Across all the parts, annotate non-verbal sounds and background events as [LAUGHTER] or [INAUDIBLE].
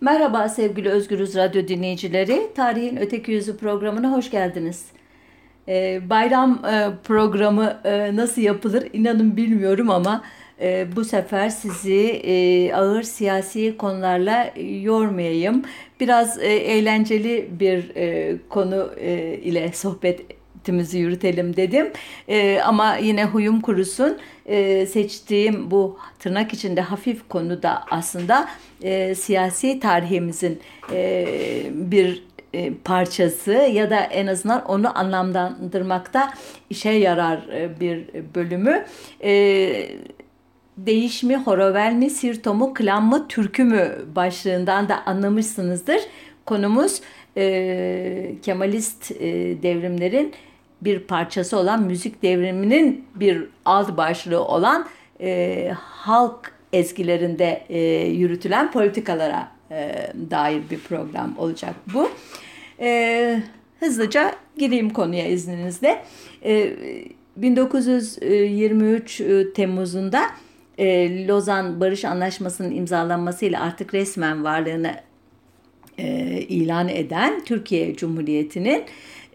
Merhaba sevgili Özgürüz Radyo dinleyicileri. Tarihin Öteki Yüzü programına hoş geldiniz. Ee, bayram e, programı e, nasıl yapılır inanın bilmiyorum ama e, bu sefer sizi e, ağır siyasi konularla yormayayım. Biraz e, eğlenceli bir e, konu e, ile sohbetimizi yürütelim dedim. E, ama yine huyum kurusun. E, seçtiğim bu tırnak içinde hafif konu da aslında e, siyasi tarihimizin e, bir e, parçası ya da en azından onu anlamlandırmakta işe yarar e, bir bölümü. E, Değiş mi, Horovel mi, Sirto mu, Klan mı, Türkü mü başlığından da anlamışsınızdır. Konumuz e, Kemalist e, devrimlerin bir parçası olan müzik devriminin bir alt başlığı olan e, halk ezgilerinde e, yürütülen politikalara e, dair bir program olacak bu. E, hızlıca gireyim konuya izninizle. E, 1923 e, Temmuz'unda e, Lozan Barış Anlaşması'nın imzalanmasıyla artık resmen varlığını e, ilan eden Türkiye Cumhuriyeti'nin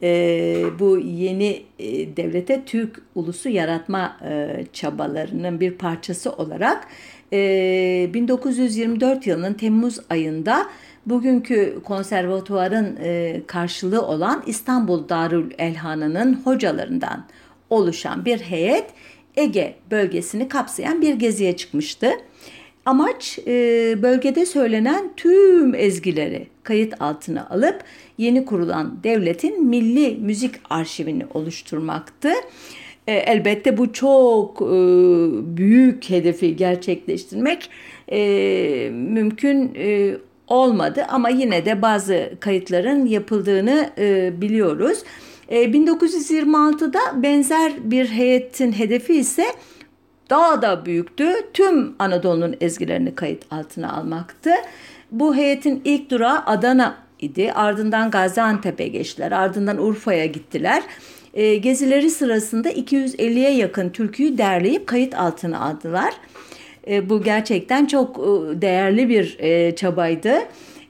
e, bu yeni e, devlete Türk ulusu yaratma e, çabalarının bir parçası olarak e, 1924 yılının Temmuz ayında bugünkü konservatuvarın e, karşılığı olan İstanbul Darül Elhanı'nın hocalarından oluşan bir heyet Ege bölgesini kapsayan bir geziye çıkmıştı. Amaç e, bölgede söylenen tüm ezgileri kayıt altına alıp yeni kurulan devletin milli müzik arşivini oluşturmaktı. E, elbette bu çok e, büyük hedefi gerçekleştirmek e, mümkün e, olmadı ama yine de bazı kayıtların yapıldığını e, biliyoruz. 1926'da e, benzer bir heyetin hedefi ise daha da büyüktü. Tüm Anadolu'nun ezgilerini kayıt altına almaktı. Bu heyetin ilk durağı Adana idi. Ardından Gaziantep'e geçtiler. Ardından Urfa'ya gittiler. E, gezileri sırasında 250'ye yakın türküyü derleyip kayıt altına aldılar. E, bu gerçekten çok e, değerli bir e, çabaydı.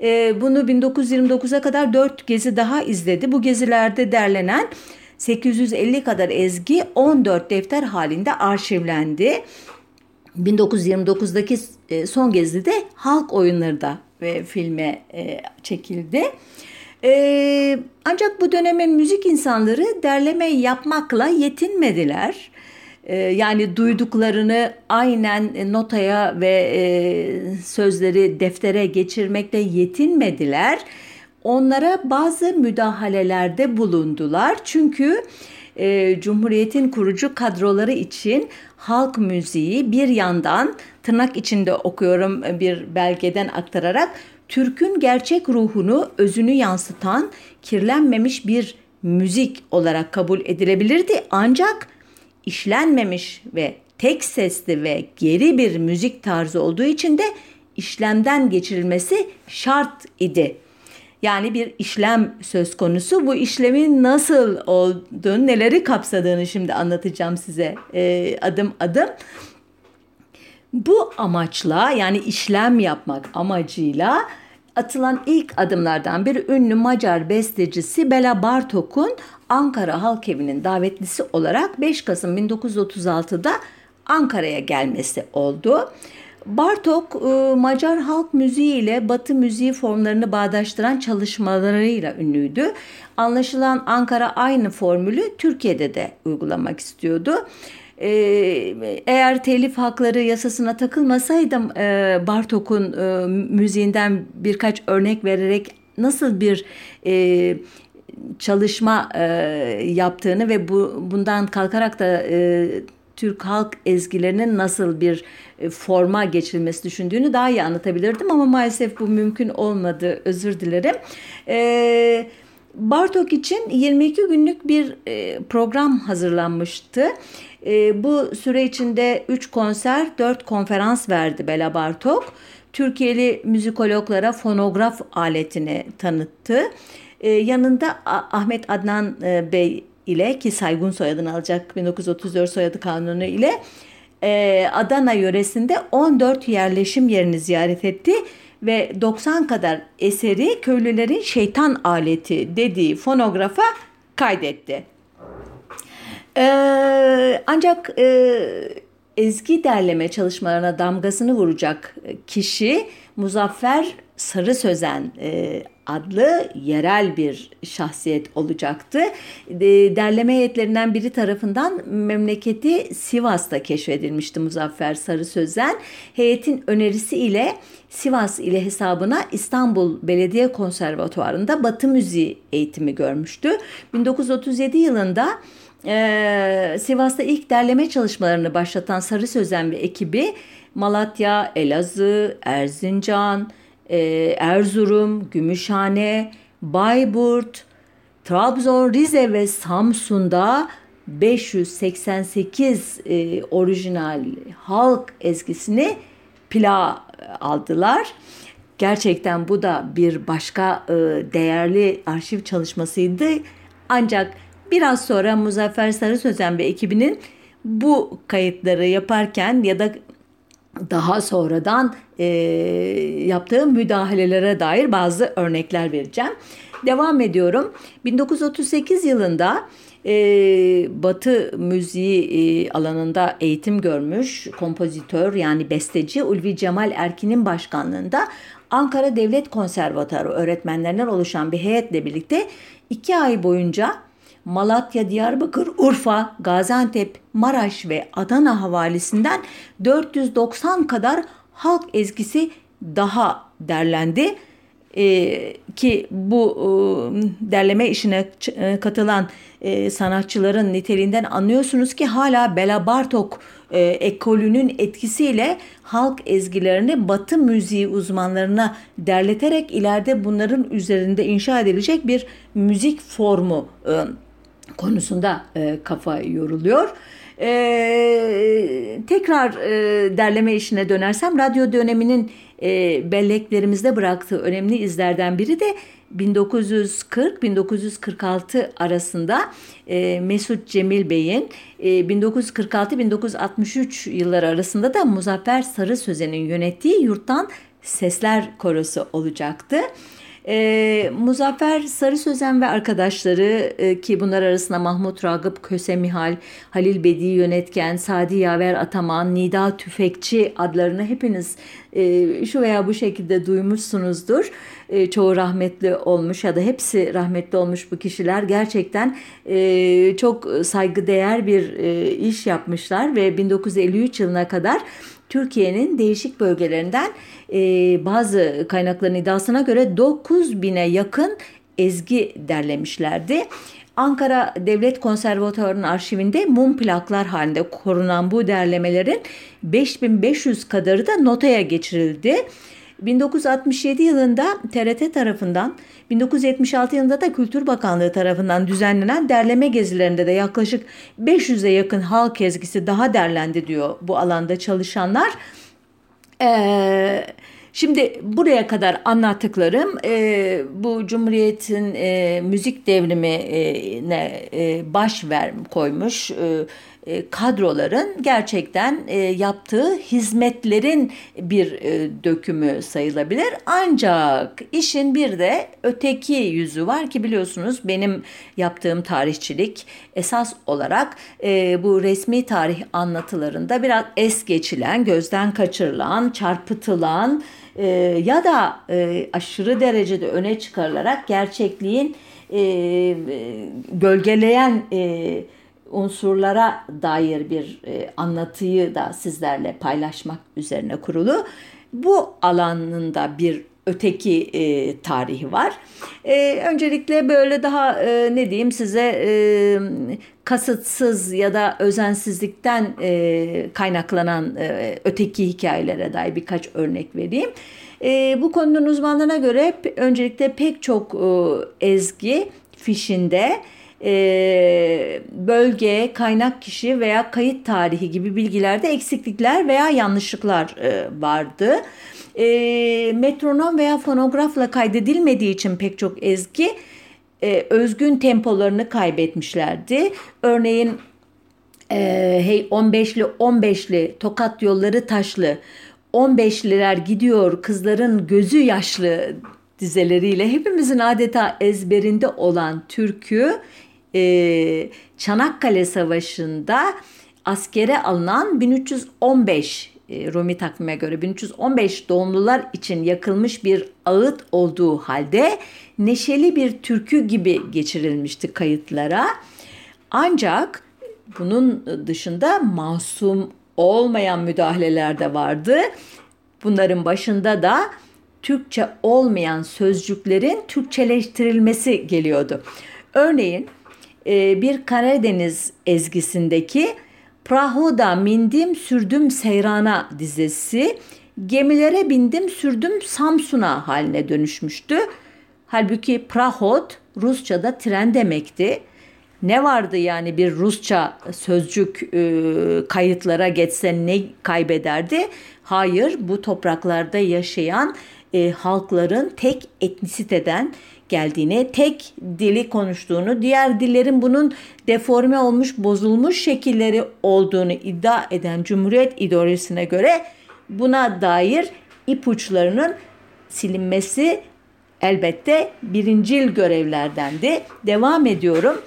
E, bunu 1929'a kadar 4 gezi daha izledi. Bu gezilerde derlenen 850 kadar ezgi 14 defter halinde arşivlendi. 1929'daki e, son gezide halk oyunları da ve filme e, çekildi. E, ancak bu dönemin müzik insanları derleme yapmakla yetinmediler. Yani duyduklarını aynen notaya ve sözleri deftere geçirmekle yetinmediler. Onlara bazı müdahalelerde bulundular. Çünkü e, Cumhuriyet'in kurucu kadroları için halk müziği bir yandan tırnak içinde okuyorum bir belgeden aktararak Türk'ün gerçek ruhunu, özünü yansıtan kirlenmemiş bir müzik olarak kabul edilebilirdi. Ancak işlenmemiş ve tek sesli ve geri bir müzik tarzı olduğu için de işlemden geçirilmesi şart idi. Yani bir işlem söz konusu. Bu işlemin nasıl olduğunu, neleri kapsadığını şimdi anlatacağım size e, adım adım. Bu amaçla yani işlem yapmak amacıyla atılan ilk adımlardan bir ünlü Macar bestecisi Bela Bartok'un Ankara Halk Evi'nin davetlisi olarak 5 Kasım 1936'da Ankara'ya gelmesi oldu. Bartok e, Macar halk müziği ile Batı müziği formlarını bağdaştıran çalışmalarıyla ünlüydü. Anlaşılan Ankara aynı formülü Türkiye'de de uygulamak istiyordu. E, eğer telif hakları yasasına takılmasaydım e, Bartok'un müziğinden birkaç örnek vererek nasıl bir çalışma yaptığını ve bu bundan kalkarak da Türk halk ezgilerinin nasıl bir e, forma geçirilmesi düşündüğünü daha iyi anlatabilirdim ama maalesef bu mümkün olmadı. Özür dilerim. E, Bartok için 22 günlük bir e, program hazırlanmıştı. Bu süre içinde 3 konser, 4 konferans verdi Bela Bartok. Türkiye'li müzikologlara fonograf aletini tanıttı. Yanında Ahmet Adnan Bey ile ki Saygun soyadını alacak 1934 soyadı kanunu ile e, Adana yöresinde 14 yerleşim yerini ziyaret etti ve 90 kadar eseri köylülerin şeytan aleti dediği fonografa kaydetti. Ee, ancak e, ezgi derleme çalışmalarına damgasını vuracak kişi Muzaffer Sarı Sözen e, adlı yerel bir şahsiyet olacaktı. E, derleme heyetlerinden biri tarafından memleketi Sivas'ta keşfedilmişti Muzaffer Sarı Sözen. Heyetin önerisi ile Sivas ile hesabına İstanbul Belediye Konservatuvarı'nda Batı Müziği eğitimi görmüştü. 1937 yılında ee, Sivas'ta ilk derleme çalışmalarını başlatan Sarı Sözen ve ekibi Malatya, Elazığ, Erzincan, Erzurum, Gümüşhane, Bayburt, Trabzon, Rize ve Samsun'da 588 e, orijinal halk ezgisini pla aldılar. Gerçekten bu da bir başka e, değerli arşiv çalışmasıydı. Ancak biraz sonra Muzaffer Sarı Sözen ve ekibinin bu kayıtları yaparken ya da daha sonradan e, yaptığı müdahalelere dair bazı örnekler vereceğim. Devam ediyorum. 1938 yılında e, Batı müziği e, alanında eğitim görmüş kompozitör yani besteci Ulvi Cemal Erkin'in başkanlığında Ankara Devlet Konservatuarı öğretmenlerinden oluşan bir heyetle birlikte iki ay boyunca Malatya, Diyarbakır, Urfa, Gaziantep, Maraş ve Adana havalisinden 490 kadar halk ezgisi daha derlendi. Ee, ki bu e, derleme işine e, katılan e, sanatçıların niteliğinden anlıyorsunuz ki hala Bela Bartok e, ekolünün etkisiyle halk ezgilerini batı müziği uzmanlarına derleterek ileride bunların üzerinde inşa edilecek bir müzik formu e, konusunda e, kafa yoruluyor. E, tekrar e, derleme işine dönersem radyo döneminin e, belleklerimizde bıraktığı önemli izlerden biri de 1940-1946 arasında e, Mesut Cemil Bey'in e, 1946-1963 yılları arasında da Muzaffer Sarı Sözen'in yönettiği Yurttan Sesler Korosu olacaktı. E, Muzaffer Sarı Sözen ve arkadaşları e, ki bunlar arasında Mahmut Ragıp Köse Mihal, Halil Bedi Yönetken, Sadi Yaver Ataman, Nida Tüfekçi adlarını hepiniz e, şu veya bu şekilde duymuşsunuzdur. E, çoğu rahmetli olmuş ya da hepsi rahmetli olmuş bu kişiler gerçekten e, çok saygıdeğer bir e, iş yapmışlar ve 1953 yılına kadar Türkiye'nin değişik bölgelerinden e, bazı kaynakların iddiasına göre 9 bine yakın ezgi derlemişlerdi. Ankara Devlet Konservatuvarı'nın arşivinde mum plaklar halinde korunan bu derlemelerin 5500 kadarı da notaya geçirildi. 1967 yılında TRT tarafından, 1976 yılında da Kültür Bakanlığı tarafından düzenlenen derleme gezilerinde de yaklaşık 500'e yakın halk ezgisi daha derlendi diyor bu alanda çalışanlar. Eee Şimdi buraya kadar anlattıklarım e, bu Cumhuriyet'in e, müzik devrimine e, baş ver koymuş e, e, kadroların gerçekten e, yaptığı hizmetlerin bir e, dökümü sayılabilir. Ancak işin bir de öteki yüzü var ki biliyorsunuz benim yaptığım tarihçilik esas olarak bu resmi tarih anlatılarında biraz es geçilen, gözden kaçırılan, çarpıtılan ya da aşırı derecede öne çıkarılarak gerçekliğin gölgeleyen unsurlara dair bir e, anlatıyı da sizlerle paylaşmak üzerine kurulu. Bu alanında bir öteki e, tarihi var. E, öncelikle böyle daha e, ne diyeyim size e, kasıtsız ya da özensizlikten e, kaynaklanan e, öteki hikayelere dair birkaç örnek vereyim. E, bu konunun uzmanlarına göre öncelikle pek çok e, ezgi fişinde e, bölge, kaynak kişi veya kayıt tarihi gibi bilgilerde eksiklikler veya yanlışlıklar e, vardı. E, metronom veya fonografla kaydedilmediği için pek çok ezgi e, özgün tempolarını kaybetmişlerdi. Örneğin e, hey 15'li 15'li Tokat yolları taşlı 15'liler gidiyor kızların gözü yaşlı dizeleriyle hepimizin adeta ezberinde olan türkü e, Çanakkale Savaşı'nda askere alınan 1315 e, Rumi takvime göre 1315 doğumlular için yakılmış bir ağıt olduğu halde neşeli bir türkü gibi geçirilmişti kayıtlara. Ancak bunun dışında masum olmayan müdahaleler de vardı. Bunların başında da Türkçe olmayan sözcüklerin Türkçeleştirilmesi geliyordu. Örneğin e, bir Karadeniz ezgisindeki Praho'da mindim sürdüm seyrana dizesi gemilere bindim sürdüm Samsun'a haline dönüşmüştü. Halbuki Prahod Rusça'da tren demekti. Ne vardı yani bir Rusça sözcük e, kayıtlara geçse ne kaybederdi? Hayır bu topraklarda yaşayan e, halkların tek etnisiteden geldiğini, tek dili konuştuğunu, diğer dillerin bunun deforme olmuş, bozulmuş şekilleri olduğunu iddia eden Cumhuriyet ideolojisine göre buna dair ipuçlarının silinmesi elbette birincil görevlerdendi. Devam ediyorum.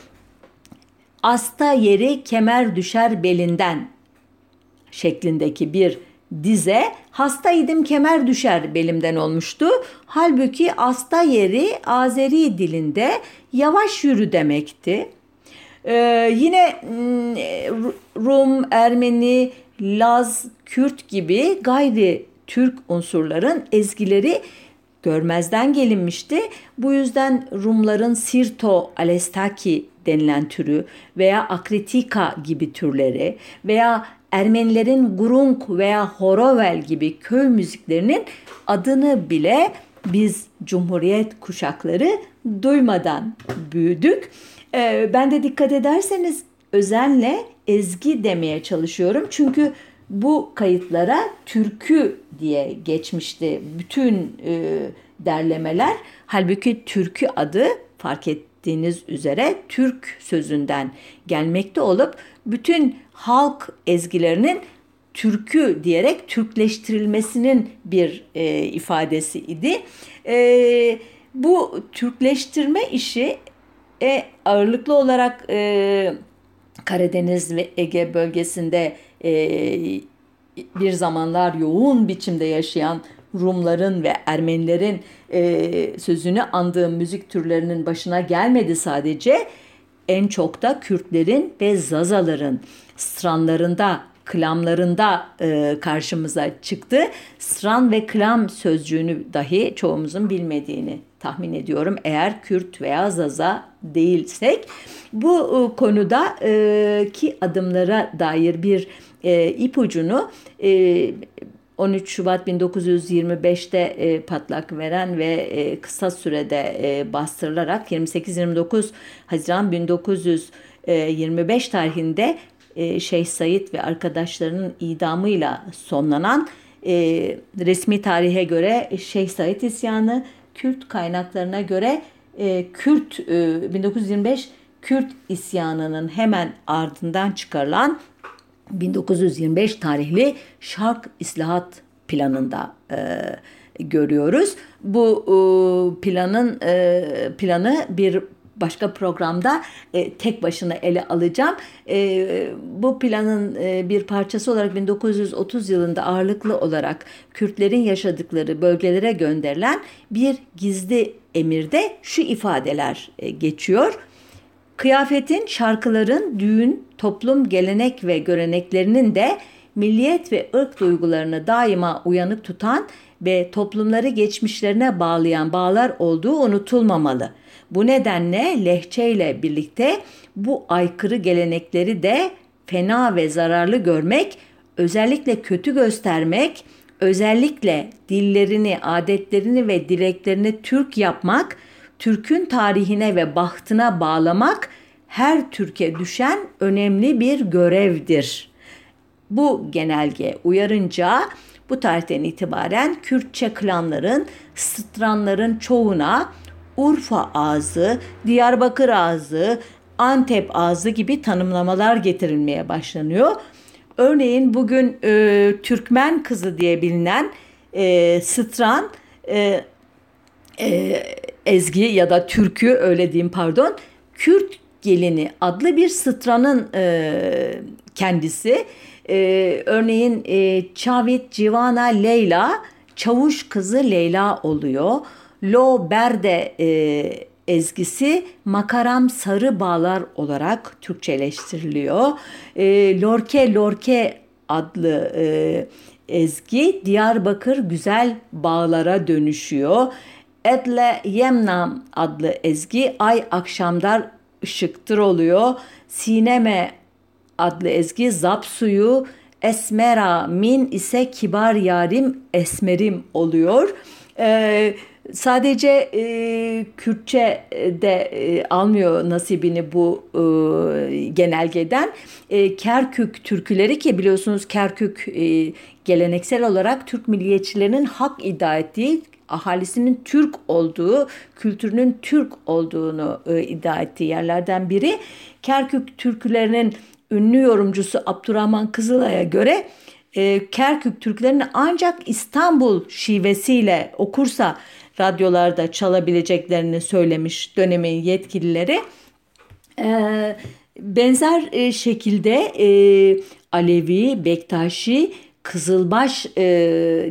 Asta yeri kemer düşer belinden şeklindeki bir dize hastaydım kemer düşer belimden olmuştu. Halbuki asta yeri Azeri dilinde yavaş yürü demekti. Ee, yine hmm, Rum, Ermeni, Laz, Kürt gibi gayri Türk unsurların ezgileri görmezden gelinmişti. Bu yüzden Rumların Sirto Alestaki denilen türü veya Akritika gibi türleri veya Ermenilerin gurung veya horovel gibi köy müziklerinin adını bile biz Cumhuriyet kuşakları duymadan büyüdük. Ee, ben de dikkat ederseniz özenle ezgi demeye çalışıyorum. Çünkü bu kayıtlara türkü diye geçmişti bütün e, derlemeler. Halbuki türkü adı fark ettiğiniz üzere Türk sözünden gelmekte olup bütün halk ezgilerinin türkü diyerek Türkleştirilmesinin bir e, ifadesi idi. E, bu Türkleştirme işi e, ağırlıklı olarak e, Karadeniz ve Ege bölgesinde e, bir zamanlar yoğun biçimde yaşayan Rumların ve Ermenilerin e, sözünü andığı müzik türlerinin başına gelmedi sadece en çok da Kürtlerin ve Zazaların stranlarında, klamlarında e, karşımıza çıktı. Stran ve klam sözcüğünü dahi çoğumuzun bilmediğini tahmin ediyorum eğer Kürt veya Zaza değilsek. Bu e, konuda e, ki adımlara dair bir e, ipucunu e, 13 Şubat 1925'te e, patlak veren ve e, kısa sürede e, bastırılarak 28-29 Haziran 1925 tarihinde e, Şeyh Said ve arkadaşlarının idamıyla sonlanan e, resmi tarihe göre Şeyh Said isyanı, Kürt kaynaklarına göre e, Kürt e, 1925 Kürt isyanının hemen ardından çıkarılan 1925 tarihli Şark İslahat planında e, görüyoruz. Bu e, planın e, planı bir başka programda e, tek başına ele alacağım. E, bu planın e, bir parçası olarak 1930 yılında ağırlıklı olarak Kürtlerin yaşadıkları bölgelere gönderilen bir gizli emirde şu ifadeler e, geçiyor. Kıyafetin, şarkıların, düğün, toplum, gelenek ve göreneklerinin de milliyet ve ırk duygularını daima uyanık tutan ve toplumları geçmişlerine bağlayan bağlar olduğu unutulmamalı. Bu nedenle lehçeyle birlikte bu aykırı gelenekleri de fena ve zararlı görmek, özellikle kötü göstermek, özellikle dillerini, adetlerini ve dileklerini Türk yapmak, Türk'ün tarihine ve bahtına bağlamak her Türkiye düşen önemli bir görevdir. Bu genelge uyarınca bu tarihten itibaren Kürtçe klanların, stranların çoğuna Urfa ağzı, Diyarbakır ağzı, Antep ağzı gibi tanımlamalar getirilmeye başlanıyor. Örneğin bugün e, Türkmen kızı diye bilinen e, Stran e, e, ezgi ya da türkü öyle diyeyim pardon Kürt gelini adlı bir Stran'ın e, kendisi. E, örneğin e, Çavit Civana Leyla Çavuş kızı Leyla oluyor. Lo Berde e, ezgisi makaram sarı bağlar olarak Türkçeleştiriliyor. E, Lorke Lorke adlı e, ezgi Diyarbakır güzel bağlara dönüşüyor. Edle Yemnam adlı ezgi ay akşamlar ışıktır oluyor. Sineme adlı ezgi zap suyu esmera min ise kibar yarim esmerim oluyor. Ee, sadece e, Kürtçe de e, almıyor nasibini bu e, genelgeden. E, Kerkük türküleri ki biliyorsunuz Kerkük e, geleneksel olarak Türk milliyetçilerinin hak iddia ettiği ahalisinin Türk olduğu, kültürünün Türk olduğunu e, iddia ettiği yerlerden biri. Kerkük türkülerinin ünlü yorumcusu Abdurrahman Kızılay'a göre e, Kerkük türkülerini ancak İstanbul şivesiyle okursa radyolarda çalabileceklerini söylemiş dönemin yetkilileri. E, benzer e, şekilde e, Alevi, Bektaşi, Kızılbaş e,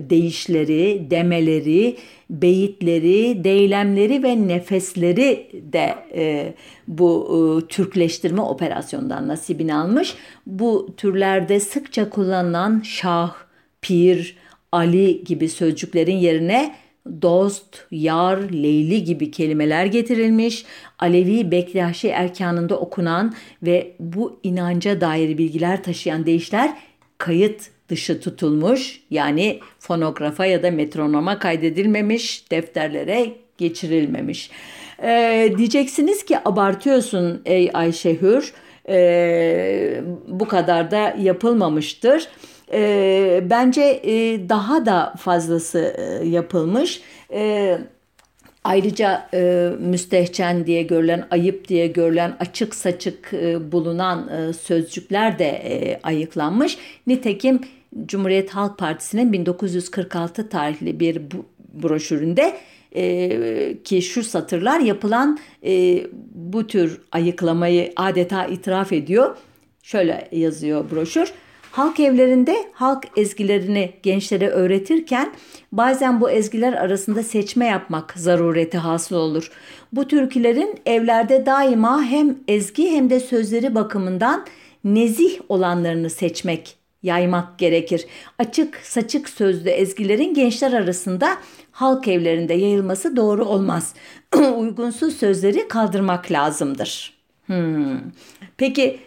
deyişleri, demeleri, beyitleri, deylemleri ve nefesleri de e, bu Türkleştirme operasyonundan nasibini almış. Bu türlerde sıkça kullanılan şah, pir, Ali gibi sözcüklerin yerine dost, yar, leyli gibi kelimeler getirilmiş. Alevi Bektaşi erkanında okunan ve bu inanca dair bilgiler taşıyan deyişler kayıt dışı tutulmuş yani fonografa ya da metronoma kaydedilmemiş, defterlere geçirilmemiş. Ee, diyeceksiniz ki abartıyorsun ey Ayşe Hür, ee, bu kadar da yapılmamıştır. Ee, bence e, daha da fazlası e, yapılmış. Evet Ayrıca e, müstehcen diye görülen, ayıp diye görülen, açık saçık e, bulunan e, sözcükler de e, ayıklanmış. Nitekim Cumhuriyet Halk Partisi'nin 1946 tarihli bir broşüründe e, ki şu satırlar yapılan e, bu tür ayıklamayı adeta itiraf ediyor. Şöyle yazıyor broşür. Halk evlerinde halk ezgilerini gençlere öğretirken bazen bu ezgiler arasında seçme yapmak zarureti hasıl olur. Bu türkülerin evlerde daima hem ezgi hem de sözleri bakımından nezih olanlarını seçmek, yaymak gerekir. Açık saçık sözlü ezgilerin gençler arasında halk evlerinde yayılması doğru olmaz. [CLEARS THROAT] Uygunsuz sözleri kaldırmak lazımdır. Hmm. Peki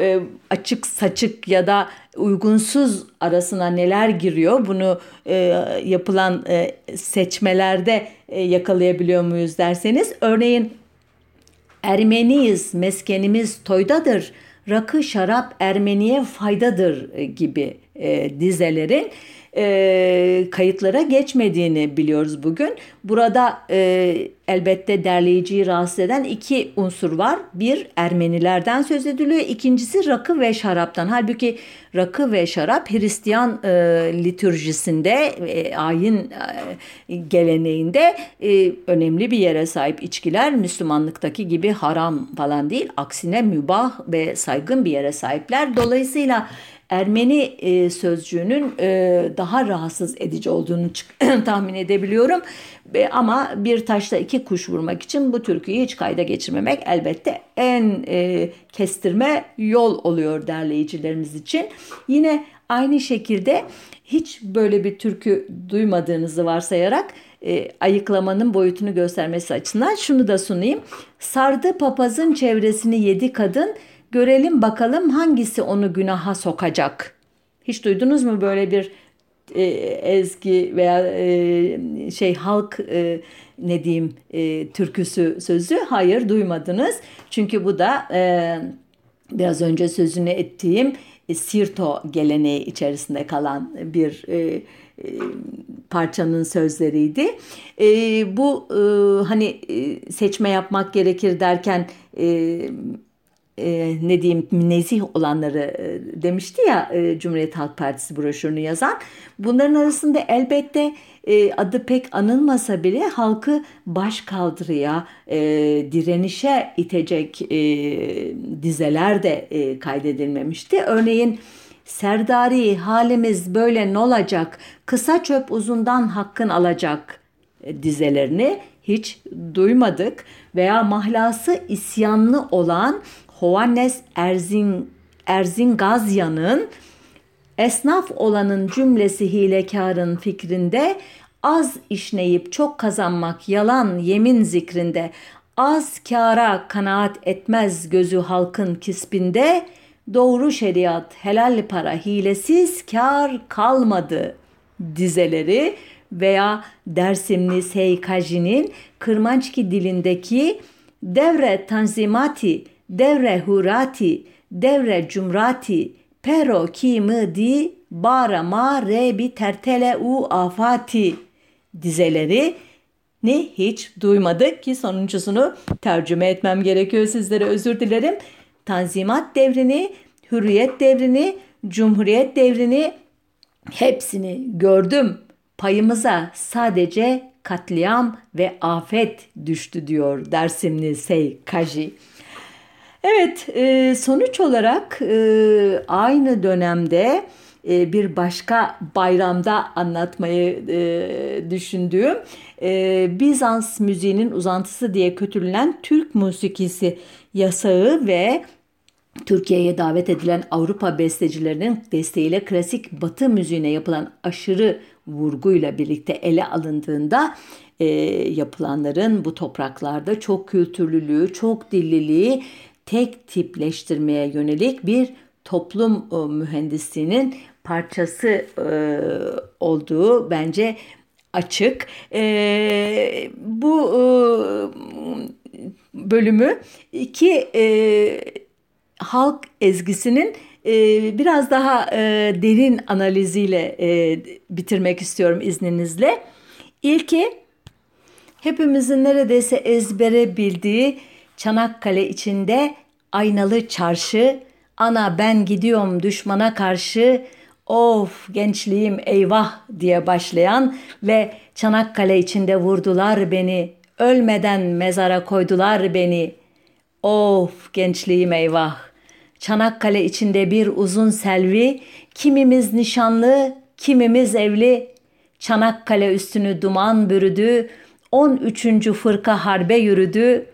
e, açık saçık ya da uygunsuz arasına neler giriyor? Bunu e, yapılan e, seçmelerde e, yakalayabiliyor muyuz derseniz? Örneğin Ermeniyiz meskenimiz toydadır rakı şarap Ermeniye faydadır e, gibi e, dizelerin e, kayıtlara geçmediğini biliyoruz bugün. Burada e, elbette derleyiciyi rahatsız eden iki unsur var. Bir Ermenilerden söz ediliyor. İkincisi rakı ve şaraptan. Halbuki rakı ve şarap Hristiyan e, litürjisinde, e, ayin e, geleneğinde e, önemli bir yere sahip içkiler. Müslümanlıktaki gibi haram falan değil. Aksine mübah ve saygın bir yere sahipler. Dolayısıyla Ermeni e, sözcüğünün e, daha rahatsız edici olduğunu [CLEARS THROAT] tahmin edebiliyorum. E, ama bir taşla iki kuş vurmak için bu türküyü hiç kayda geçirmemek elbette en e, kestirme yol oluyor derleyicilerimiz için. Yine aynı şekilde hiç böyle bir türkü duymadığınızı varsayarak e, ayıklamanın boyutunu göstermesi açısından şunu da sunayım. Sardı papazın çevresini yedi kadın Görelim bakalım hangisi onu günaha sokacak. Hiç duydunuz mu böyle bir e, ezgi veya e, şey halk e, ne diyeyim e, türküsü sözü? Hayır duymadınız. Çünkü bu da e, biraz önce sözünü ettiğim e, Sirto geleneği içerisinde kalan bir e, e, parçanın sözleriydi. E, bu e, hani e, seçme yapmak gerekir derken e, e, ne diyeyim nezih olanları e, demişti ya e, Cumhuriyet Halk Partisi broşürünü yazan. Bunların arasında elbette e, adı pek anılmasa bile halkı baş kaldırıya, e, direnişe itecek e, dizeler de e, kaydedilmemişti. Örneğin Serdari halimiz böyle ne olacak? Kısa çöp uzundan hakkın alacak e, dizelerini hiç duymadık veya mahlası isyanlı olan Johannes Erzin, Erzingazyan'ın esnaf olanın cümlesi hilekarın fikrinde az işneyip çok kazanmak yalan yemin zikrinde az kâra kanaat etmez gözü halkın kispinde doğru şeriat helal para hilesiz kar kalmadı dizeleri veya Dersimli Seykaji'nin Kırmançki dilindeki devre tanzimati, devre hurati, devre cumrati, pero kimi di bara ma rebi tertele u afati dizeleri ni hiç duymadık ki sonuncusunu tercüme etmem gerekiyor sizlere özür dilerim. Tanzimat devrini, hürriyet devrini, cumhuriyet devrini hepsini gördüm. Payımıza sadece katliam ve afet düştü diyor Dersimli Sey Kaji. Evet e, sonuç olarak e, aynı dönemde e, bir başka bayramda anlatmayı düşündüğüm Bizans müziğinin uzantısı diye kötülenen Türk musikisi yasağı ve Türkiye'ye davet edilen Avrupa bestecilerinin desteğiyle klasik batı müziğine yapılan aşırı vurguyla birlikte ele alındığında e, yapılanların bu topraklarda çok kültürlülüğü, çok dilliliği tek tipleştirmeye yönelik bir toplum e, mühendisliğinin parçası e, olduğu bence açık. E, bu bölümü iki halk ezgisinin biraz daha derin analiziyle bitirmek istiyorum izninizle. İlki hepimizin neredeyse ezbere bildiği Çanakkale içinde aynalı çarşı, ana ben gidiyorum düşmana karşı, of gençliğim eyvah diye başlayan ve Çanakkale içinde vurdular beni, ölmeden mezara koydular beni, of gençliğim eyvah Çanakkale içinde bir uzun selvi, kimimiz nişanlı, kimimiz evli. Çanakkale üstünü duman bürüdü, 13. fırka harbe yürüdü.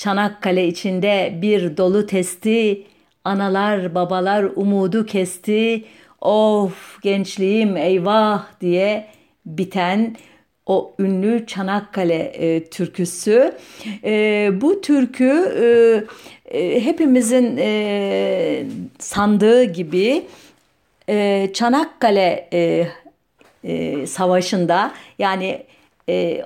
Çanakkale içinde bir dolu testi, analar babalar umudu kesti. Of gençliğim eyvah diye biten o ünlü Çanakkale e, türküsü. E, bu türkü e, e, hepimizin e, sandığı gibi e, Çanakkale e, e, Savaşı'nda yani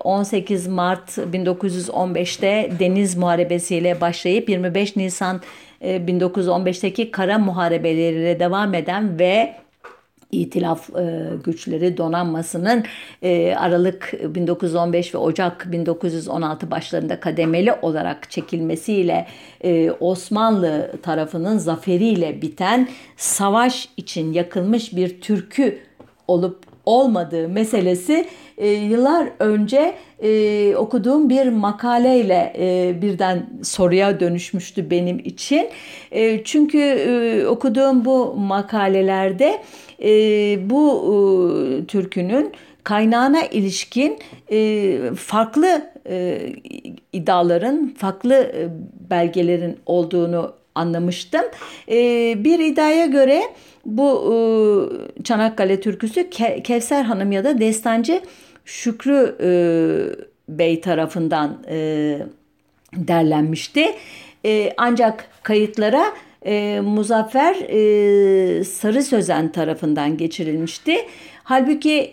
18 e, Mart 1915'te Deniz Muharebesi ile başlayıp 25 Nisan 1915'teki kara muharebeleriyle devam eden ve İtilaf e, güçleri donanmasının e, Aralık 1915 ve Ocak 1916 başlarında kademeli olarak çekilmesiyle e, Osmanlı tarafının zaferiyle biten savaş için yakılmış bir türkü olup olmadığı meselesi e, yıllar önce e, okuduğum bir makaleyle e, birden soruya dönüşmüştü benim için. E, çünkü e, okuduğum bu makalelerde e, bu e, türkünün kaynağına ilişkin e, farklı e, iddiaların, farklı e, belgelerin olduğunu anlamıştım. E, bir iddiaya göre bu e, Çanakkale türküsü Ke Kevser Hanım ya da Destancı Şükrü e, Bey tarafından e, derlenmişti. Ancak kayıtlara Muzaffer Sarı Sözen tarafından geçirilmişti. Halbuki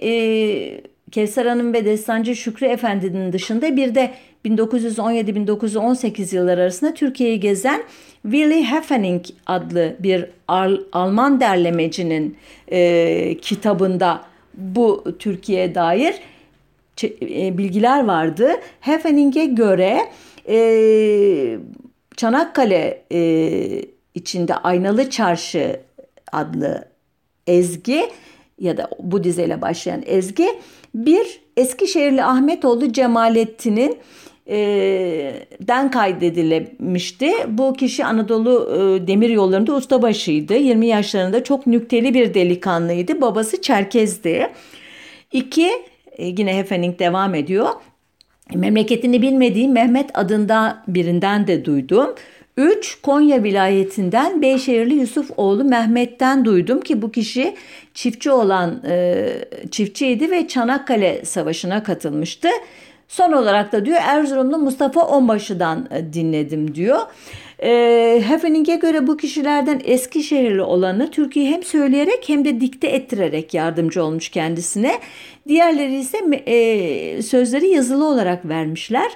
Kevser Hanım ve Destancı Şükrü Efendi'nin dışında bir de 1917-1918 yılları arasında Türkiye'yi gezen Willy Heffening adlı bir Al Alman derlemecinin e, kitabında bu Türkiye'ye dair e, bilgiler vardı. Heffening'e göre e, Çanakkale e, içinde Aynalı Çarşı adlı ezgi ya da bu dizeyle başlayan ezgi bir Eskişehirli Ahmetoğlu Cemalettin'in den kaydedilmişti. Bu kişi Anadolu demir yollarında ustabaşıydı. 20 yaşlarında çok nükteli bir delikanlıydı. Babası Çerkez'di. İki, yine Hefening devam ediyor. Memleketini bilmediğim Mehmet adında birinden de duydum. 3. Konya vilayetinden Beyşehirli Yusuf oğlu Mehmet'ten duydum ki bu kişi çiftçi olan e, çiftçiydi ve Çanakkale Savaşı'na katılmıştı. Son olarak da diyor Erzurumlu Mustafa Onbaşı'dan e, dinledim diyor. E, Heffening'e göre bu kişilerden Eskişehirli olanı Türkiye hem söyleyerek hem de dikte ettirerek yardımcı olmuş kendisine. Diğerleri ise e, sözleri yazılı olarak vermişler.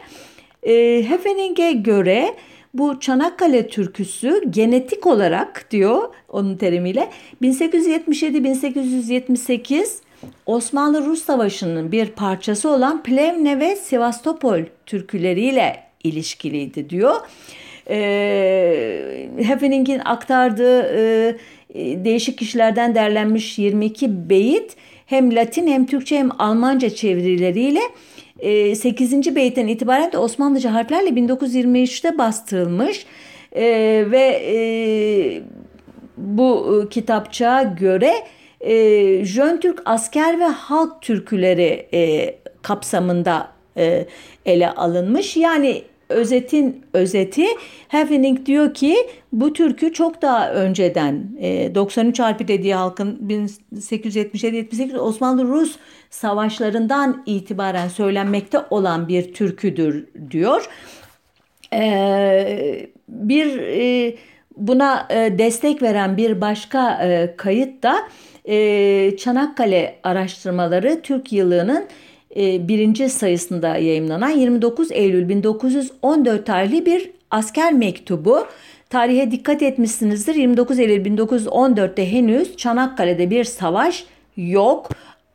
E, Heffening'e göre bu Çanakkale türküsü genetik olarak diyor onun terimiyle 1877-1878 Osmanlı-Rus Savaşı'nın bir parçası olan Plevne ve Sivastopol türküleriyle ilişkiliydi diyor. E, Heffening'in aktardığı e, değişik kişilerden derlenmiş 22 beyit hem Latin hem Türkçe hem Almanca çevirileriyle 8. E, beyitten itibaren de Osmanlıca harflerle 1923'te bastırılmış e, ve e, bu kitapçığa göre e, Jön Türk asker ve halk türküleri e, kapsamında e, ele alınmış. Yani özetin özeti Heffening diyor ki bu türkü çok daha önceden e, 93 harfi dediği halkın 1877-78 Osmanlı-Rus savaşlarından itibaren söylenmekte olan bir türküdür diyor. E, bir e, buna e, destek veren bir başka e, kayıt da e, Çanakkale araştırmaları Türk yılının e, birinci sayısında yayımlanan 29 Eylül 1914 tarihli bir asker mektubu. Tarihe dikkat etmişsinizdir. 29 Eylül 1914'te henüz Çanakkale'de bir savaş yok.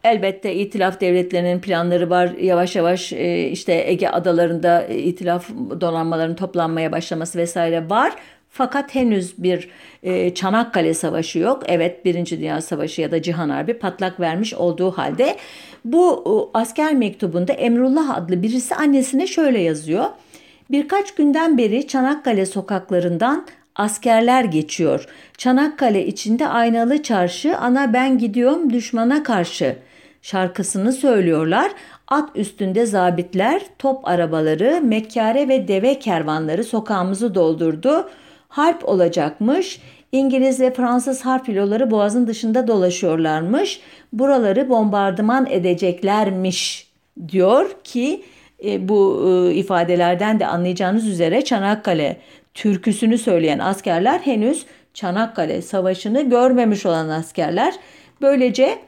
Elbette itilaf devletlerinin planları var. Yavaş yavaş e, işte Ege adalarında itilaf donanmalarının toplanmaya başlaması vesaire var. Fakat henüz bir e, Çanakkale Savaşı yok. Evet Birinci Dünya Savaşı ya da Cihan Harbi patlak vermiş olduğu halde bu asker mektubunda Emrullah adlı birisi annesine şöyle yazıyor. Birkaç günden beri Çanakkale sokaklarından askerler geçiyor. Çanakkale içinde aynalı çarşı ana ben gidiyorum düşmana karşı şarkısını söylüyorlar. At üstünde zabitler, top arabaları, mekkare ve deve kervanları sokağımızı doldurdu. Harp olacakmış. İngiliz ve Fransız harp filoları boğazın dışında dolaşıyorlarmış. Buraları bombardıman edeceklermiş diyor ki e, bu e, ifadelerden de anlayacağınız üzere Çanakkale türküsünü söyleyen askerler henüz Çanakkale Savaşı'nı görmemiş olan askerler. Böylece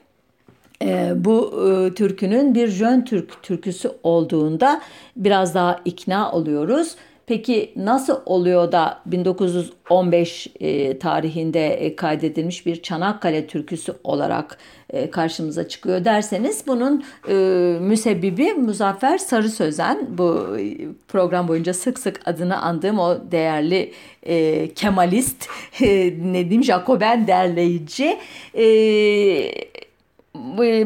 e, bu e, türkünün bir Jön Türk türküsü olduğunda biraz daha ikna oluyoruz. Peki nasıl oluyor da 1915 e, tarihinde e, kaydedilmiş bir Çanakkale türküsü olarak e, karşımıza çıkıyor derseniz bunun e, müsebbibi Muzaffer Sarı Sözen. Bu e, program boyunca sık sık adını andığım o değerli e, Kemalist, e, ne diyeyim Jacoben derleyici. E,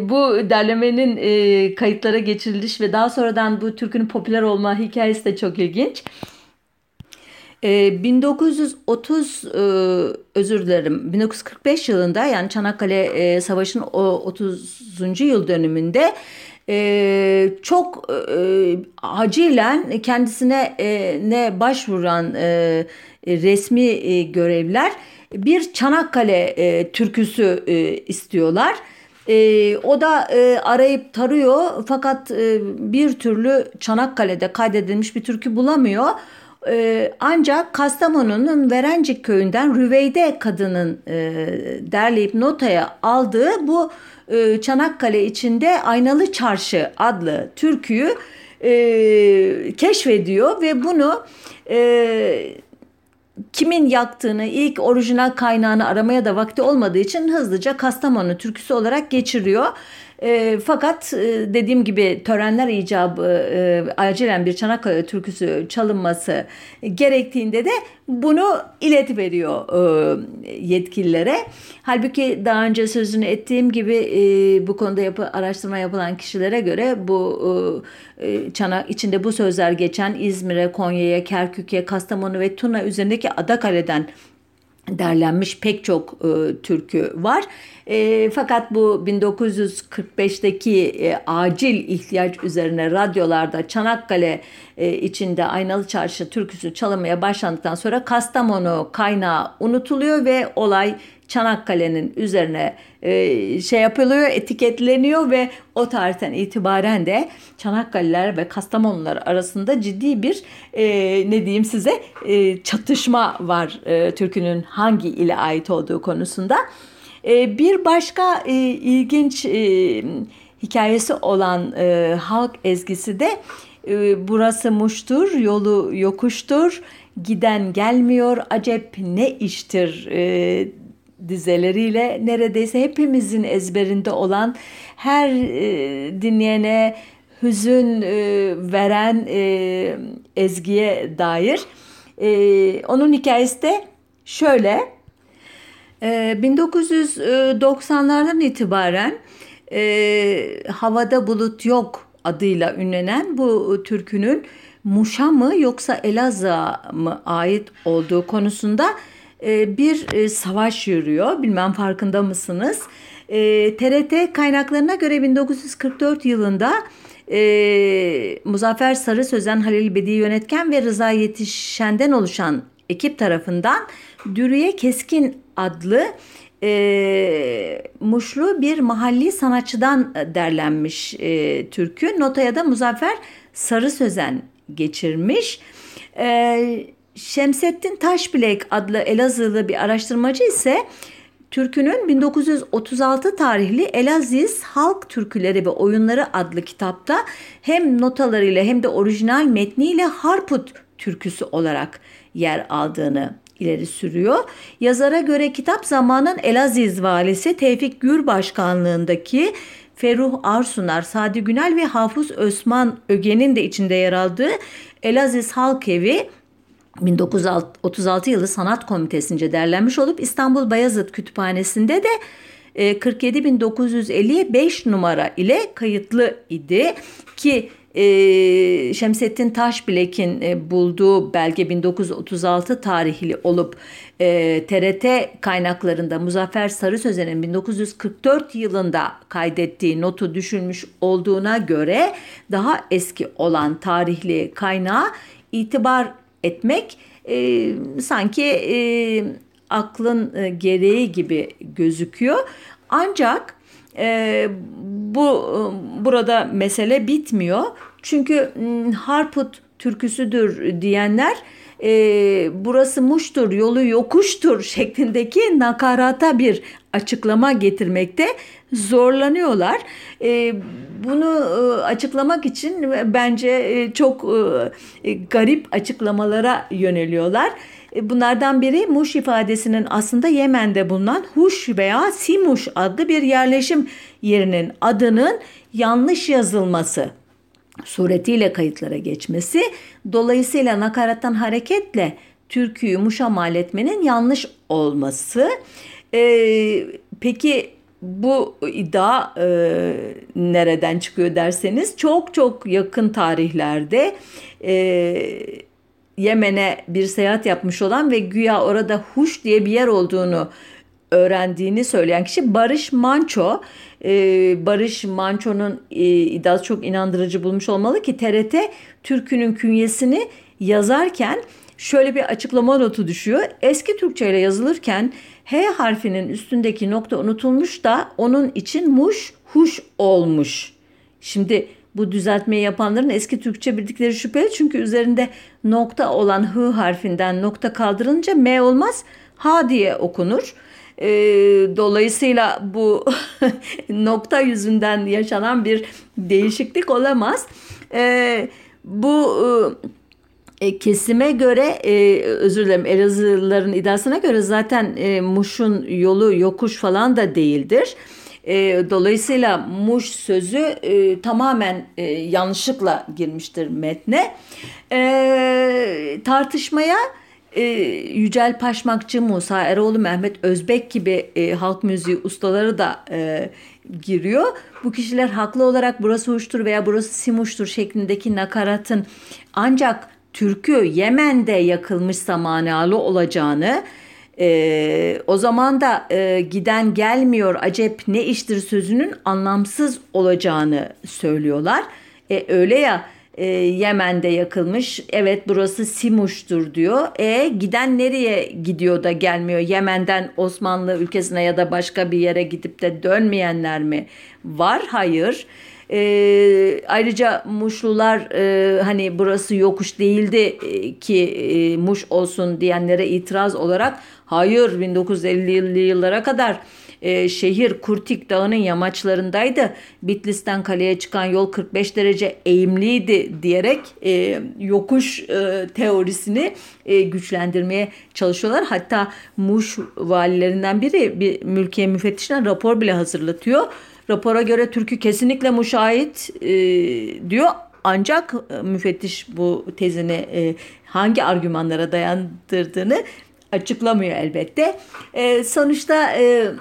bu derlemenin e, kayıtlara geçiriliş ve daha sonradan bu türkünün popüler olma hikayesi de çok ilginç. E, 1930 e, özür dilerim 1945 yılında yani Çanakkale e, Savaşı'nın o 30. yıl dönümünde e, çok acilen kendisine ne başvuran resmi görevler bir Çanakkale türküsü istiyorlar. O da arayıp tarıyor fakat bir türlü Çanakkale'de kaydedilmiş bir türkü bulamıyor. E, ancak Kastamonu'nun Verencik köyünden Rüveyde kadının e, derleyip notaya aldığı bu e, Çanakkale içinde Aynalı Çarşı adlı türküyü e, keşfediyor ve bunu e, kimin yaktığını, ilk orijinal kaynağını aramaya da vakti olmadığı için hızlıca Kastamonu türküsü olarak geçiriyor. E, fakat e, dediğim gibi törenler icabı e, acilen bir Çanakkale türküsü çalınması gerektiğinde de bunu iletiveriyor e, yetkililere. Halbuki daha önce sözünü ettiğim gibi e, bu konuda yapı, araştırma yapılan kişilere göre bu e, e Çanak içinde bu sözler geçen İzmir'e, Konya'ya, Kerkük'e, Kastamonu ve Tuna üzerindeki Adakale'den derlenmiş pek çok e, türkü var. E, fakat bu 1945'teki e, acil ihtiyaç üzerine radyolarda Çanakkale e, içinde Aynalı Çarşı türküsü çalınmaya başlandıktan sonra Kastamonu kaynağı unutuluyor ve olay Çanakkale'nin üzerine e, şey yapılıyor, etiketleniyor ve o tarihten itibaren de Çanakkale'ler ve Kastamonular arasında ciddi bir e, ne diyeyim size e, çatışma var e, türkünün hangi ile ait olduğu konusunda. E, bir başka e, ilginç e, hikayesi olan e, halk ezgisi de e, burası muştur, yolu yokuştur, giden gelmiyor, acep ne iştir e, dizeleriyle neredeyse hepimizin ezberinde olan her e, dinleyene hüzün e, veren e, ezgiye dair. E, onun hikayesi de şöyle. E, 1990'lardan itibaren e, Havada Bulut Yok adıyla ünlenen bu türkünün Muş'a mı yoksa Elazığ'a mı ait olduğu konusunda bir e, savaş yürüyor. Bilmem farkında mısınız? TRT e, kaynaklarına göre 1944 yılında Muzaffer Sarı Sözen, Halil Bedi yönetken ve Rıza Yetişen'den oluşan ekip tarafından Dürüye Keskin adlı e, Muşlu bir mahalli sanatçıdan derlenmiş e, türkü. Notaya da Muzaffer Sarı Sözen geçirmiş. E, Şemsettin Taşbilek adlı Elazığlı bir araştırmacı ise Türkünün 1936 tarihli Elaziz Halk Türküleri ve Oyunları adlı kitapta hem notalarıyla hem de orijinal metniyle Harput türküsü olarak yer aldığını ileri sürüyor. Yazara göre kitap zamanın Elaziz valisi Tevfik Gür başkanlığındaki Ferruh Arsunar, Sadi Günel ve Hafız Osman Öge'nin de içinde yer aldığı Elaziz Halk Evi 1936 yılı sanat komitesince derlenmiş olup İstanbul Bayazıt Kütüphanesi'nde de 47.950'ye 5 numara ile kayıtlı idi ki e, Şemsettin Taşbilek'in e, bulduğu belge 1936 tarihli olup e, TRT kaynaklarında Muzaffer Sarı Sözen'in 1944 yılında kaydettiği notu düşünmüş olduğuna göre daha eski olan tarihli kaynağa itibar etmek e, sanki e, aklın e, gereği gibi gözüküyor. Ancak e, bu e, burada mesele bitmiyor. Çünkü Harput türküsüdür diyenler e, burası muştur, yolu yokuştur şeklindeki nakarata bir açıklama getirmekte zorlanıyorlar. E, bunu e, açıklamak için bence e, çok e, garip açıklamalara yöneliyorlar. Bunlardan biri Muş ifadesinin aslında Yemen'de bulunan Huş veya Simuş adlı bir yerleşim yerinin adının yanlış yazılması suretiyle kayıtlara geçmesi dolayısıyla nakarattan hareketle türküyü Muş'a mal etmenin yanlış olması. Ee, peki bu iddia e, nereden çıkıyor derseniz çok çok yakın tarihlerde e, Yemen'e bir seyahat yapmış olan ve güya orada Huş diye bir yer olduğunu öğrendiğini söyleyen kişi Barış Manço. Ee, Barış Manço'nun e, iddiası çok inandırıcı bulmuş olmalı ki TRT türkünün künyesini yazarken şöyle bir açıklama notu düşüyor. Eski Türkçe ile yazılırken H harfinin üstündeki nokta unutulmuş da onun için muş, huş olmuş. Şimdi bu düzeltmeyi yapanların eski Türkçe bildikleri şüpheli çünkü üzerinde nokta olan H harfinden nokta kaldırılınca M olmaz H diye okunur. E, dolayısıyla bu [LAUGHS] nokta yüzünden yaşanan bir değişiklik olamaz. E, bu e, kesime göre e, özür dilerim Elazığlıların iddiasına göre zaten e, Muş'un yolu yokuş falan da değildir. E, dolayısıyla muş sözü e, tamamen e, yanlışlıkla girmiştir metne. E, tartışmaya e, Yücel Paşmakçı, Musa Eroğlu, Mehmet Özbek gibi e, halk müziği ustaları da e, giriyor. Bu kişiler haklı olarak burası uçtur veya burası simuştur şeklindeki nakaratın ancak türkü Yemen'de yakılmışsa manalı olacağını e, o zaman da e, giden gelmiyor acep ne iştir sözünün anlamsız olacağını söylüyorlar. E, öyle ya e, Yemen'de yakılmış. Evet burası Simuş'tur diyor. E giden nereye gidiyor da gelmiyor? Yemen'den Osmanlı ülkesine ya da başka bir yere gidip de dönmeyenler mi var? Hayır. E, ayrıca Muşlular e, hani burası yokuş değildi e, ki e, Muş olsun diyenlere itiraz olarak hayır 1950'li yıllara kadar e, şehir Kurtik Dağı'nın yamaçlarındaydı. Bitlis'ten kaleye çıkan yol 45 derece eğimliydi diyerek e, yokuş e, teorisini e, güçlendirmeye çalışıyorlar. Hatta Muş valilerinden biri bir mülkiye müfettişine rapor bile hazırlatıyor. Rapora göre Türk'ü kesinlikle muşahit e, diyor ancak e, müfettiş bu tezini e, hangi argümanlara dayandırdığını açıklamıyor elbette. E, sonuçta e,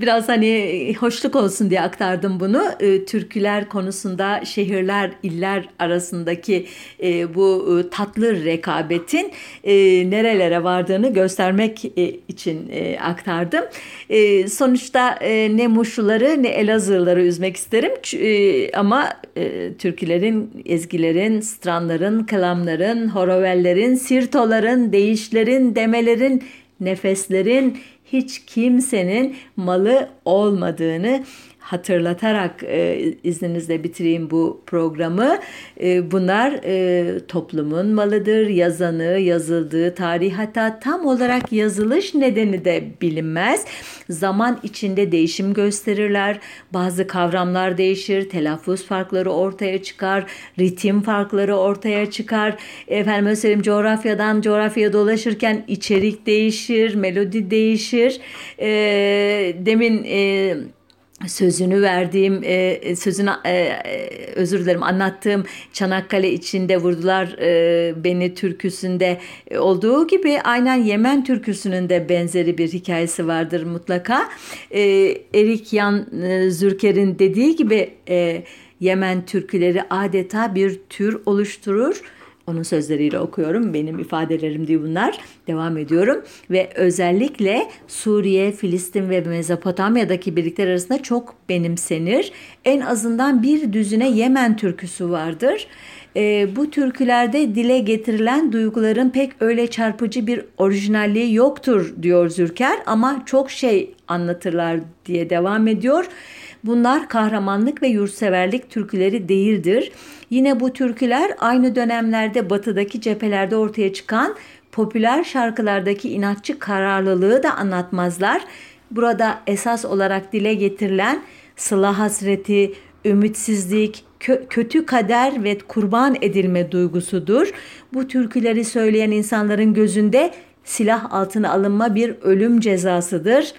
biraz hani hoşluk olsun diye aktardım bunu. Ee, türküler konusunda şehirler, iller arasındaki e, bu e, tatlı rekabetin e, nerelere vardığını göstermek için aktardım. Sonuçta ne Muşluları ne Elazığlıları üzmek isterim. Ama türkülerin, ezgilerin, stranların, kelamların, horovellerin, sirtoların, değişlerin, demelerin, nefeslerin, hiç kimsenin malı olmadığını hatırlatarak e, izninizle bitireyim bu programı. E, bunlar e, toplumun malıdır. Yazanı, yazıldığı tarih hatta tam olarak yazılış nedeni de bilinmez. Zaman içinde değişim gösterirler. Bazı kavramlar değişir, telaffuz farkları ortaya çıkar, ritim farkları ortaya çıkar. Efendim söyleyeyim coğrafyadan coğrafyaya dolaşırken içerik değişir, melodi değişir. E, demin e, sözünü verdiğim e, sözünü e, e, özür dilerim anlattığım Çanakkale içinde vurdular e, beni türküsünde olduğu gibi aynen Yemen türküsünün de benzeri bir hikayesi vardır mutlaka. E, Erik Yan e, Zürker'in dediği gibi e, Yemen türküleri adeta bir tür oluşturur onun sözleriyle okuyorum. Benim ifadelerim değil bunlar. Devam ediyorum. Ve özellikle Suriye, Filistin ve Mezopotamya'daki birlikler arasında çok benimsenir. En azından bir düzine Yemen türküsü vardır. E, bu türkülerde dile getirilen duyguların pek öyle çarpıcı bir orijinalliği yoktur diyor Zürker ama çok şey anlatırlar diye devam ediyor. Bunlar kahramanlık ve yurtseverlik türküleri değildir. Yine bu türküler aynı dönemlerde batıdaki cephelerde ortaya çıkan popüler şarkılardaki inatçı kararlılığı da anlatmazlar. Burada esas olarak dile getirilen sıla hasreti, ümitsizlik, kö- kötü kader ve kurban edilme duygusudur. Bu türküleri söyleyen insanların gözünde silah altına alınma bir ölüm cezasıdır.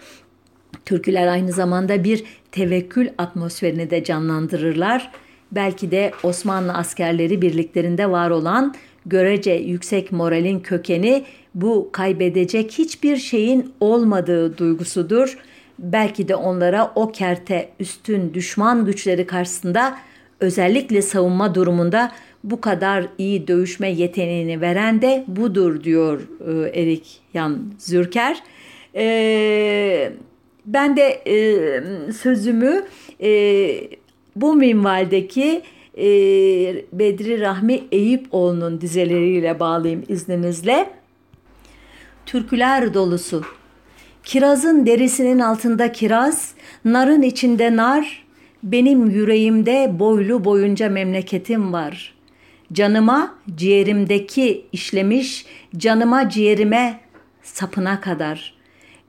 Türküler aynı zamanda bir tevekkül atmosferini de canlandırırlar. Belki de Osmanlı askerleri birliklerinde var olan görece yüksek moralin kökeni bu kaybedecek hiçbir şeyin olmadığı duygusudur. Belki de onlara o kerte üstün düşman güçleri karşısında özellikle savunma durumunda bu kadar iyi dövüşme yeteneğini veren de budur diyor e, Erik Yan Zürker. Ee, ben de e, sözümü e, bu minvaldeki e, Bedri Rahmi Eyüpoğlu'nun dizeleriyle bağlayayım izninizle. Türküler dolusu. Kirazın derisinin altında kiraz, narın içinde nar, benim yüreğimde boylu boyunca memleketim var. Canıma, ciğerimdeki işlemiş, canıma, ciğerime, sapına kadar.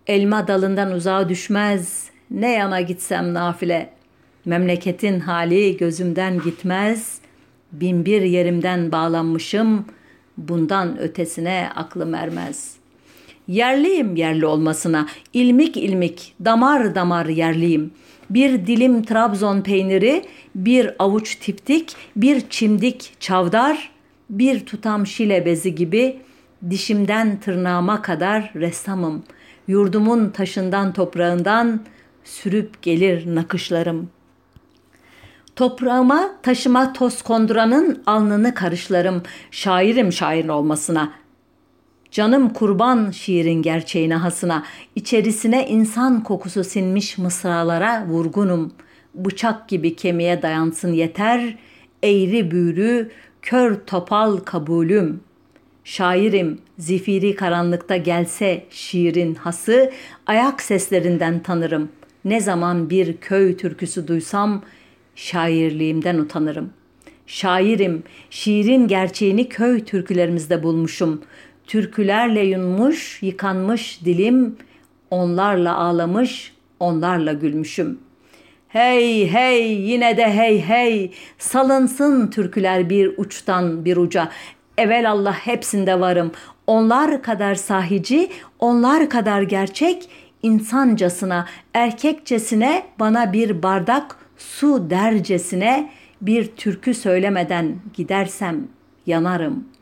Elma dalından uzağa düşmez, ne yana gitsem nafile. Memleketin hali gözümden gitmez, binbir yerimden bağlanmışım, bundan ötesine aklım ermez. Yerliyim yerli olmasına, ilmik ilmik, damar damar yerliyim. Bir dilim Trabzon peyniri, bir avuç tiptik, bir çimdik çavdar, bir tutam şile bezi gibi dişimden tırnağıma kadar ressamım. Yurdumun taşından toprağından sürüp gelir nakışlarım. Toprağıma taşıma toz konduranın alnını karışlarım. Şairim şair olmasına. Canım kurban şiirin gerçeğine hasına. İçerisine insan kokusu sinmiş mısralara vurgunum. Bıçak gibi kemiğe dayansın yeter. Eğri büğrü, kör topal kabulüm. Şairim zifiri karanlıkta gelse şiirin hası, ayak seslerinden tanırım. Ne zaman bir köy türküsü duysam, şairliğimden utanırım. Şairim, şiirin gerçeğini köy türkülerimizde bulmuşum. Türkülerle yunmuş, yıkanmış dilim, onlarla ağlamış, onlarla gülmüşüm. Hey hey yine de hey hey salınsın türküler bir uçtan bir uca. Evel Allah hepsinde varım. Onlar kadar sahici, onlar kadar gerçek, insancasına, erkekçesine bana bir bardak su dercesine bir türkü söylemeden gidersem yanarım.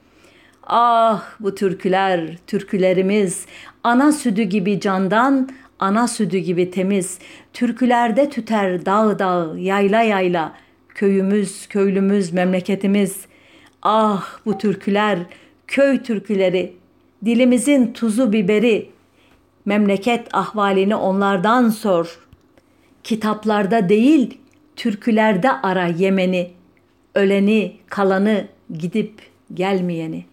Ah bu türküler, türkülerimiz ana südü gibi candan, ana südü gibi temiz. Türkülerde tüter dağ dağ, yayla yayla, köyümüz, köylümüz, memleketimiz. Ah bu türküler, köy türküleri, dilimizin tuzu biberi. Memleket ahvalini onlardan sor. Kitaplarda değil, türkülerde ara Yemen'i, öleni, kalanı, gidip gelmeyeni.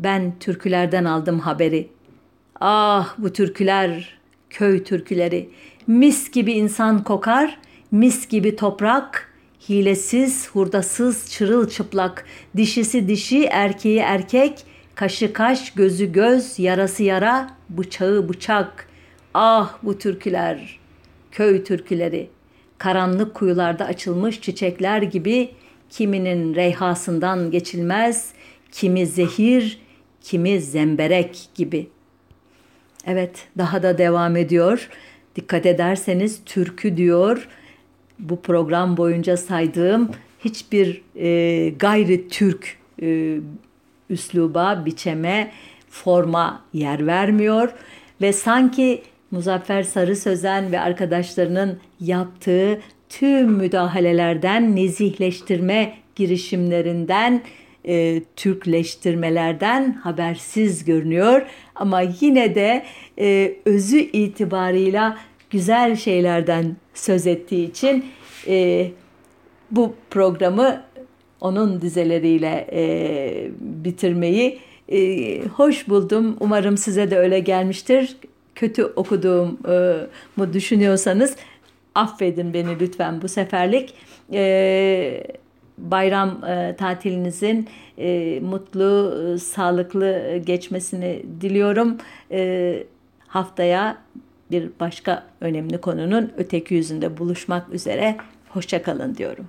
Ben türkülerden aldım haberi. Ah bu türküler, köy türküleri, mis gibi insan kokar, mis gibi toprak, hilesiz, hurdasız, çırılçıplak, dişisi dişi, erkeği erkek, kaşı kaş, gözü göz, yarası yara, bıçağı bıçak. Ah bu türküler, köy türküleri.'' karanlık kuyularda açılmış çiçekler gibi kiminin reyhasından geçilmez, kimi zehir, kimi zemberek gibi. Evet, daha da devam ediyor. Dikkat ederseniz türkü diyor. Bu program boyunca saydığım hiçbir e, gayri Türk e, üsluba, biçeme, forma yer vermiyor ve sanki Muzaffer Sarı Sözen ve arkadaşlarının yaptığı tüm müdahalelerden, nezihleştirme girişimlerinden, e, Türkleştirmelerden habersiz görünüyor. Ama yine de e, özü itibarıyla güzel şeylerden söz ettiği için e, bu programı onun dizeleriyle e, bitirmeyi e, hoş buldum. Umarım size de öyle gelmiştir kötü okuduğumu düşünüyorsanız affedin beni lütfen bu seferlik. E, bayram e, tatilinizin e, mutlu, e, sağlıklı geçmesini diliyorum. E, haftaya bir başka önemli konunun öteki yüzünde buluşmak üzere. Hoşçakalın diyorum.